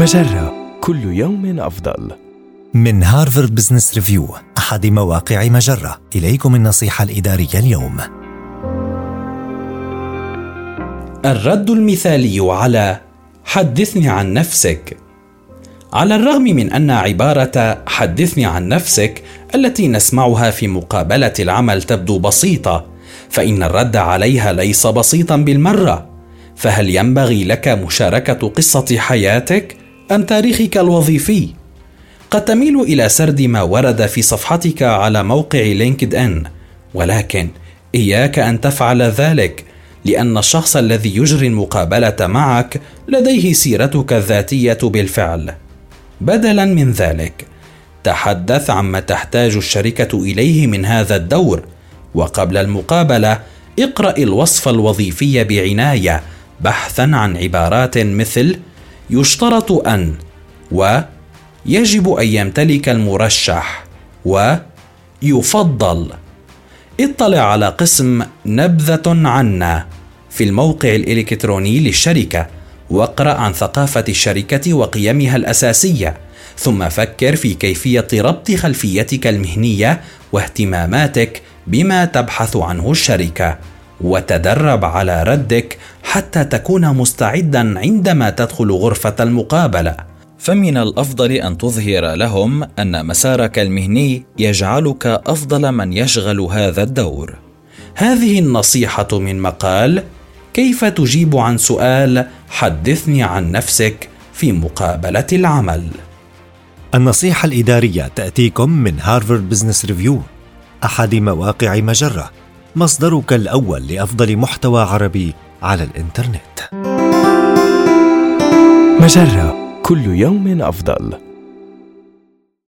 مجرة كل يوم أفضل. من هارفارد بزنس ريفيو أحد مواقع مجرة. إليكم النصيحة الإدارية اليوم. الرد المثالي على حدثني عن نفسك على الرغم من أن عبارة حدثني عن نفسك التي نسمعها في مقابلة العمل تبدو بسيطة فإن الرد عليها ليس بسيطا بالمرة. فهل ينبغي لك مشاركة قصة حياتك؟ ام تاريخك الوظيفي. قد تميل إلى سرد ما ورد في صفحتك على موقع لينكد ان ولكن إياك أن تفعل ذلك لأن الشخص الذي يجري المقابلة معك لديه سيرتك الذاتية بالفعل. بدلا من ذلك تحدث عما تحتاج الشركة إليه من هذا الدور. وقبل المقابلة اقرأ الوصف الوظيفي بعناية بحثا عن عبارات مثل يشترط أن و يجب أن يمتلك المرشح و يفضل. اطلع على قسم نبذة عنا في الموقع الإلكتروني للشركة واقرأ عن ثقافة الشركة وقيمها الأساسية ثم فكر في كيفية ربط خلفيتك المهنية واهتماماتك بما تبحث عنه الشركة وتدرب على ردك حتى تكون مستعدا عندما تدخل غرفة المقابلة. فمن الأفضل أن تظهر لهم أن مسارك المهني يجعلك أفضل من يشغل هذا الدور. هذه النصيحة من مقال كيف تجيب عن سؤال حدثني عن نفسك في مقابلة العمل؟ النصيحة الإدارية تأتيكم من هارفارد بزنس ريفيو أحد مواقع مجرة مصدرك الأول لأفضل محتوى عربي على الإنترنت مجرة كل يوم أفضل.